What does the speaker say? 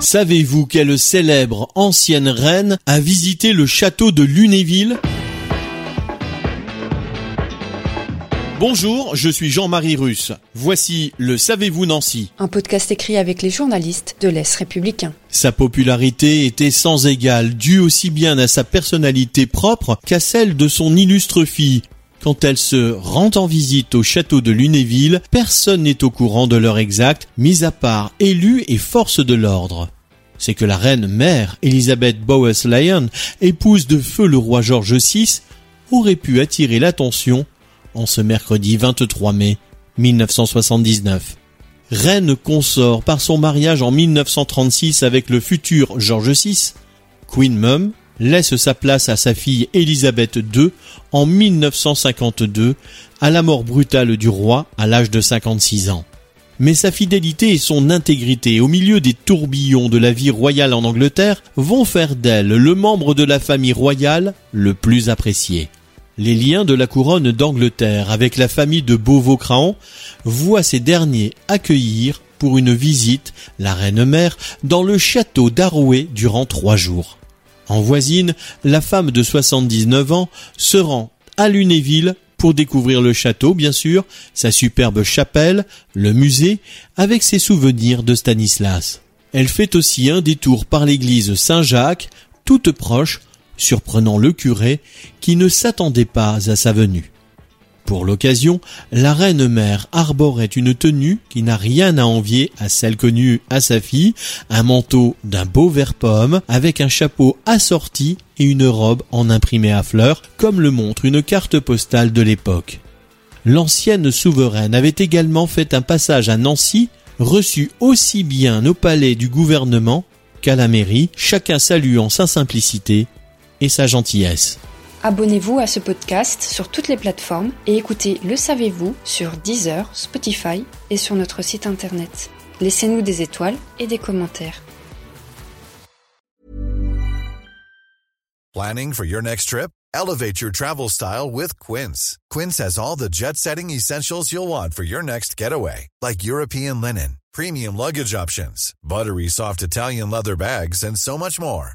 Savez-vous quelle célèbre ancienne reine a visité le château de Lunéville? Bonjour, je suis Jean-Marie Russe. Voici le Savez-vous Nancy Un podcast écrit avec les journalistes de l'Est républicain. Sa popularité était sans égale, due aussi bien à sa personnalité propre qu'à celle de son illustre fille. Quand elle se rend en visite au château de Lunéville, personne n'est au courant de l'heure exacte, mis à part élus et forces de l'ordre. C'est que la reine mère, Elizabeth Bowes-Lyon, épouse de feu le roi George VI, aurait pu attirer l'attention en ce mercredi 23 mai 1979. Reine consort par son mariage en 1936 avec le futur George VI, Queen Mum laisse sa place à sa fille Élisabeth II en 1952 à la mort brutale du roi à l'âge de 56 ans. Mais sa fidélité et son intégrité au milieu des tourbillons de la vie royale en Angleterre vont faire d'elle le membre de la famille royale le plus apprécié. Les liens de la couronne d'Angleterre avec la famille de Beauvau-Craon voient ces derniers accueillir pour une visite la reine-mère dans le château d'Arouet durant trois jours. En voisine, la femme de 79 ans se rend à Lunéville pour découvrir le château, bien sûr, sa superbe chapelle, le musée, avec ses souvenirs de Stanislas. Elle fait aussi un détour par l'église Saint-Jacques, toute proche, surprenant le curé qui ne s'attendait pas à sa venue. Pour l'occasion, la reine mère arborait une tenue qui n'a rien à envier à celle connue à sa fille, un manteau d'un beau vert pomme avec un chapeau assorti et une robe en imprimé à fleurs, comme le montre une carte postale de l'époque. L'ancienne souveraine avait également fait un passage à Nancy, reçu aussi bien au palais du gouvernement qu'à la mairie, chacun saluant sa simplicité et sa gentillesse. Abonnez-vous à ce podcast sur toutes les plateformes et écoutez Le Savez-vous sur Deezer, Spotify et sur notre site internet. Laissez-nous des étoiles et des commentaires. Planning for your next trip? Elevate your travel style with Quince. Quince has all the jet setting essentials you'll want for your next getaway, like European linen, premium luggage options, buttery soft Italian leather bags, and so much more.